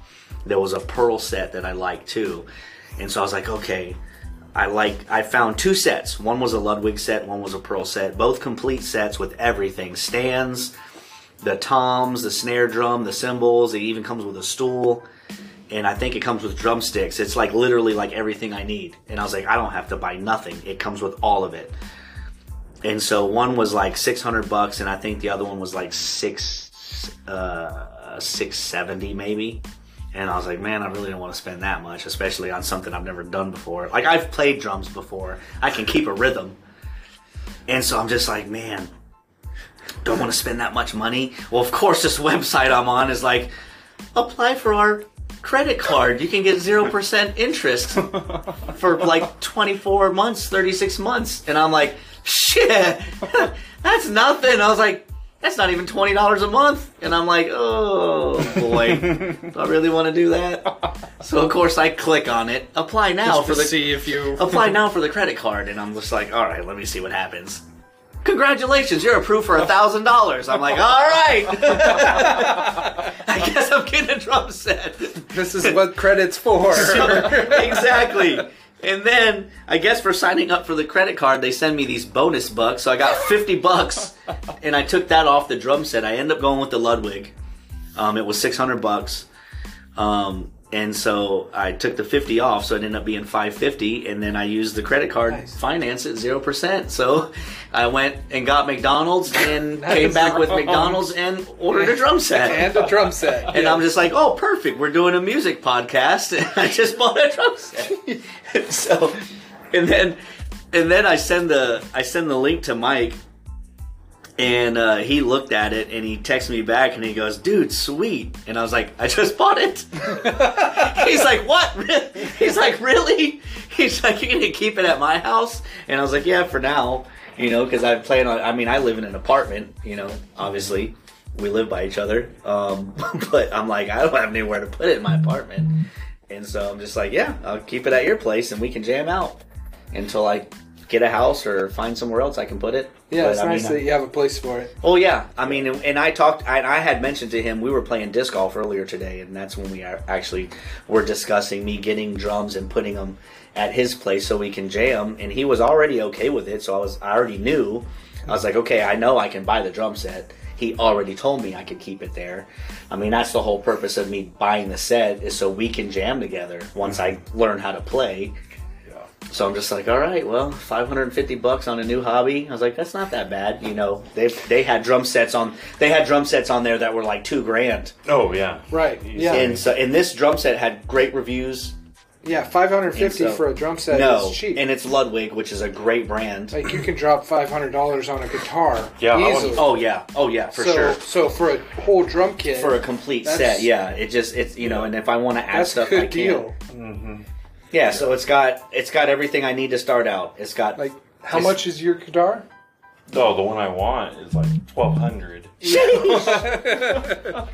there was a Pearl set that I liked too. And so I was like, okay, I like I found two sets. One was a Ludwig set, one was a Pearl set. Both complete sets with everything: stands, the toms, the snare drum, the cymbals. It even comes with a stool and I think it comes with drumsticks. It's like literally like everything I need. And I was like, I don't have to buy nothing. It comes with all of it. And so one was like six hundred bucks, and I think the other one was like six, uh, six seventy maybe. And I was like, man, I really don't want to spend that much, especially on something I've never done before. Like I've played drums before, I can keep a rhythm. And so I'm just like, man, don't want to spend that much money. Well, of course, this website I'm on is like, apply for our credit card. You can get 0% (laughs) interest for like 24 months, 36 months. And I'm like, shit, (laughs) that's nothing. I was like, that's not even $20 a month. And I'm like, oh boy, do I really want to do that? So, of course, I click on it, apply now Just for to the see if you apply (laughs) now for the credit card, and I'm just like, all right, let me see what happens. Congratulations, you're approved for a thousand dollars. I'm like, all right. (laughs) I guess I'm getting a drum set. This is what credit's for. (laughs) exactly. And then I guess for signing up for the credit card, they send me these bonus bucks. So I got 50 bucks, and I took that off the drum set. I end up going with the Ludwig. Um, it was 600 bucks. Um, and so I took the 50 off, so it ended up being 550. And then I used the credit card Nice. finance at 0%. So I went and got McDonald's and (laughs) came back with. McDonald's and ordered a drum set. (laughs) and a drum set. And I'm just like, oh, perfect. We're doing a music podcast. (laughs) And I just bought a drum set. so, and then, and then I send the I send the link to Mike, and uh, he looked at it and he texted me back and he goes, "Dude, sweet." And I was like, "I just (laughs) bought it." (laughs) He's like, "What?" (laughs) He's like, "Really?" He's like, "You're gonna keep it at my house?" And I was like, "Yeah, for now." You know, because I plan on. I mean, I live in an apartment. You know, obviously we live by each other. Um, but I'm like, I don't have anywhere to put it in my apartment. And so I'm just like, yeah, I'll keep it at your place and we can jam out until I get a house or find somewhere else I can put it. Yeah, But, it's I nice mean, that uh, you have a place for it. Oh yeah, I mean, and I talked, and I had mentioned to him we were playing disc golf earlier today, and that's when we are actually were discussing me getting drums and putting them at his place so we can jam, and he was already okay with it. So I was, I already knew. I was like, okay, I know I can buy the drum set. He already told me I could keep it there. I mean, that's the whole purpose of me buying the set is so we can jam together once mm-hmm. I learn how to play. So I'm just like, all right, well, 550 bucks on a new hobby. I was like, that's not that bad. You know, they they had drum sets on they had drum sets on there that were like two grand. Oh yeah. Right. Yeah. And so and this drum set had great reviews. Yeah, five hundred fifty And so- for a drum set no, is cheap. and it's Ludwig, which is a great brand. like you can drop five hundred dollars on a guitar Yeah, I easily. oh yeah, oh yeah, for so, sure. So for a whole drum kit, For a complete That's- set, yeah. It just it's you know, and if I want to add that's a stuff, good I can. deal. Mm-hmm. Yeah, so it's got it's got everything I need to start out. It's got Like, how It's- much is your guitar? Oh, the one I want is like twelve hundred. (laughs)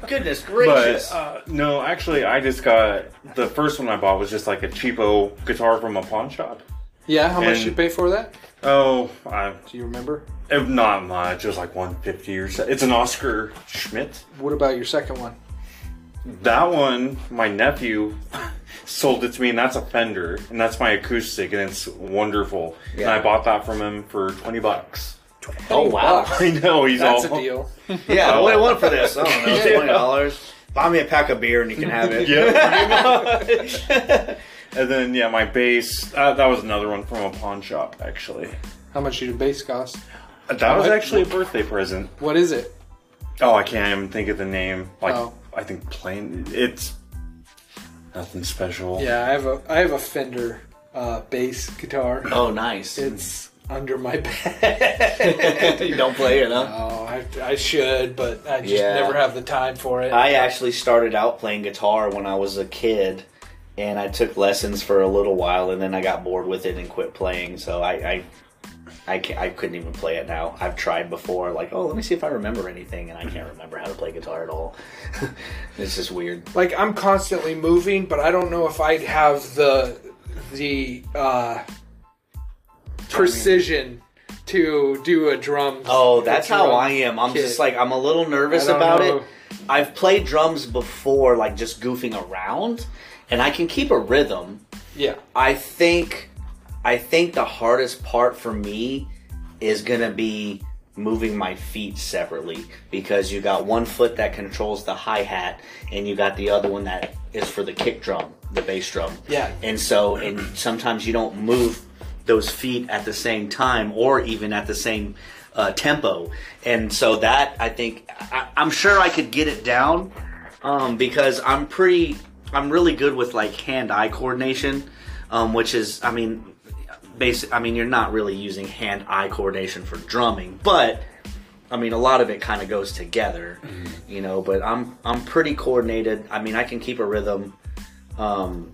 goodness But gracious. uh, no, actually, I just got the first one I bought was just like a cheapo guitar from a pawn shop. Yeah, how much did you pay for that? Oh, I, Do you remember? not much. It was like one fifty or so. It's an Oscar Schmidt. What about your second one? That one, my nephew (laughs) sold it to me, and that's a Fender, and that's my acoustic, and it's wonderful. And Yeah. I bought that from him for twenty bucks. oh wow. (laughs) I know he's That's all a deal. (laughs) Yeah, what do you want for this? I don't know, twenty dollars. Buy me a pack of beer and you can have it. Yeah. and then yeah, my bass. Uh, that was another one from a pawn shop, actually. How much did your bass cost? That was What? actually a birthday present. What is it? Oh, I can't even think of the name. Like, Oh. I think plain. It's nothing special. Yeah, I have a I have a Fender uh, bass guitar. Oh, nice. It's under my (laughs) bed. you don't play it, huh? Oh, I, I should, but I just Yeah. never have the time for it. I actually started out playing guitar when I was a kid, and I took lessons for a little while, and then I got bored with it and quit playing. So I, I, I, can't, I couldn't even play it now. I've tried before, like, oh, let me see if I remember anything, and I can't remember how to play guitar at all. (laughs) this is weird. like I'm constantly moving, but I don't know if I'd have the the uh, precision to do a drum. Oh, that's how I am. I'm just like I'm a little nervous about know. it. I've played drums before, like just goofing around, and I can keep a rhythm. yeah. I think I think the hardest part for me is gonna be moving my feet separately because you got one foot that controls the hi hat and you got the other one that is for the kick drum, the bass drum. Yeah. And so and sometimes you don't move those feet at the same time or even at the same uh, tempo. And so that I think I, I'm sure I could get it down um, because I'm pretty I'm really good with like hand-eye coordination, um, which is I mean basic. I mean you're not really using hand-eye coordination for drumming, but I mean a lot of it kind of goes together, you know. But I'm I'm pretty coordinated. I mean I can keep a rhythm, um,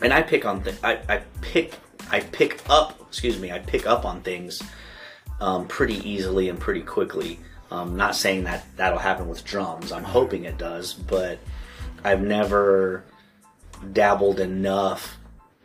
and I pick on th- I, I pick I pick up excuse me I pick up on things um, pretty easily and pretty quickly. Um, not saying that that'll happen with drums. I'm hoping it does, but I've never dabbled enough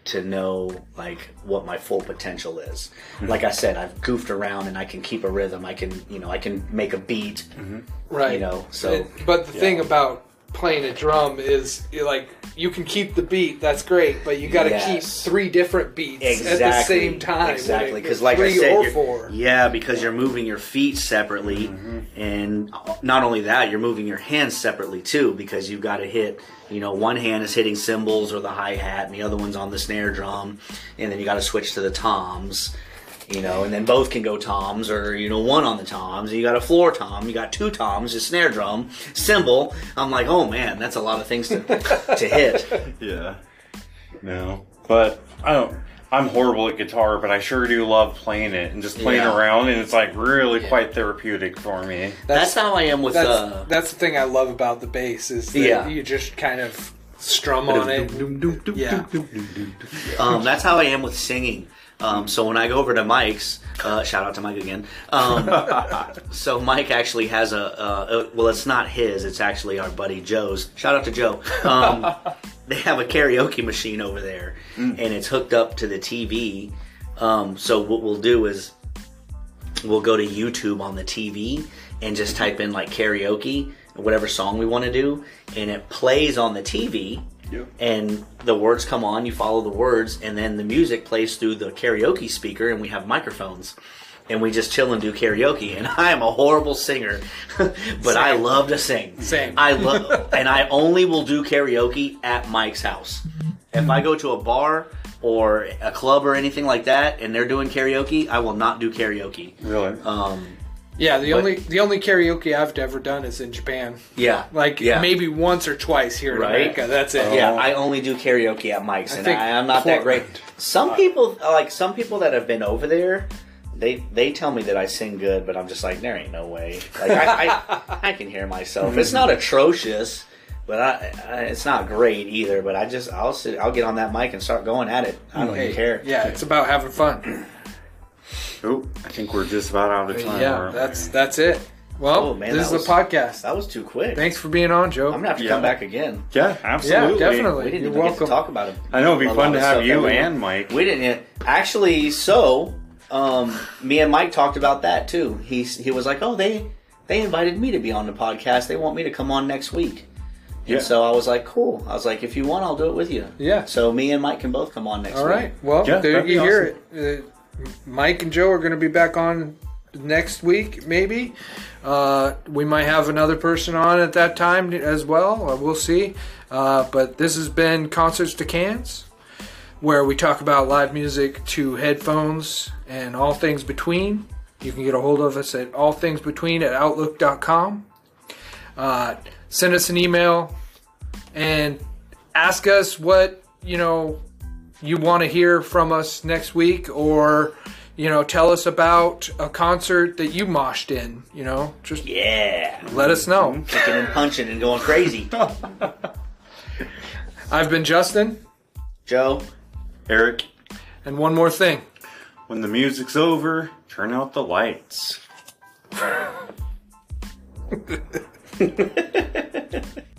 to know like what my full potential is. Mm-hmm. Like I said, I've goofed around and I can keep a rhythm. I can, you know, I can make a beat. Mm-hmm. Right. You know, so- And- but the thing about playing a drum is like you can keep the beat. That's great, but you got to Yes. keep three different beats Exactly. at the same time. Exactly, because like I said, or four. yeah, because you're moving your feet separately, mm-hmm. and not only that, you're moving your hands separately too, because you've got to hit. You know, one hand is hitting cymbals or the hi hat, and the other one's on the snare drum, and then you got to switch to the toms. You know, and then both can go toms, or you know, one on the toms. You got a floor tom, you got two toms, a snare drum, cymbal. I'm like, oh man, that's a lot of things to (laughs) to hit. Yeah. No. But I don't. I'm horrible at guitar, but I sure do love playing it and just playing Yeah. around, and it's like really quite therapeutic for me. That's how I am with That's uh, that's the thing I love about the bass is that Yeah. you just kind of strum on it. Yeah. Um, that's how I am with singing. Um, so when I go over to Mike's, uh, shout out to Mike again. Um, (laughs) so Mike actually has a, uh, well, it's not his. It's actually our buddy Joe's. Shout out to Joe. Um, (laughs) they have a karaoke machine over there, and it's hooked up to the TV. Um, so what we'll do is we'll go to YouTube on the TV and just type in like karaoke, whatever song we want to do, and it plays on the TV. Yep. And the words come on, you follow the words, and then the music plays through the karaoke speaker, and we have microphones. And we just chill and do karaoke. And (laughs) I am a horrible singer, (laughs) but I love to sing. Same. I love, (laughs) and I only will do karaoke at Mike's house. If I go to a bar or a club or anything like that, and they're doing karaoke, I will not do karaoke. Really? Um, Yeah, the But- only the only karaoke I've ever done is in Japan. Yeah, Like yeah. maybe once or twice here in Right. America. That's it. Yeah, oh. I only do karaoke at Mike's, I and I, I'm not that great. Portland. Some uh, people, like some people that have been over there, they they tell me that I sing good, but I'm just like, there ain't no way. Like I, I, I can hear myself. It's not atrocious, but I, I, it's not great either. But I just I'll sit, I'll get on that mic and start going at it. I don't Hey, even care. Yeah, it's about having fun. Oh, I think we're just about out of time. yeah, aren't that's that's it. Well, Oh, man, this is that the podcast. That was too quick. Thanks for being on, Joe. I'm gonna have to Yeah. come back again. yeah, absolutely. Yeah, definitely. We didn't You're even welcome. get to talk about it. I know it'd be fun to have you that and Mike. We didn't yet. actually. So, um, me and Mike talked about that too. He he was like, "Oh, they they invited me to be on the podcast. They want me to come on next week." Yeah. And so I was like, "Cool." I was like, "If you want, I'll do it with you." Yeah. So me and Mike can both come on next All week. right. Well, Yeah, there you be hear it. Uh, Mike and Joe are going to be back on next week, maybe. Uh, we might have another person on at that time as well. Uh, we'll see. Uh, but this has been Concerts to Cans, where we talk about live music to headphones and all things between. You can get a hold of us at allthingsbetween at outlook.com. Uh, send us an email and ask us what, you know, you want to hear from us next week or you know tell us about a concert that you moshed in you know just Yeah. let us know mm-hmm. Kicking and punching and going crazy. (laughs) i've been justin Joe. Eric, and one more thing when the music's over, turn out the lights. (laughs) (laughs)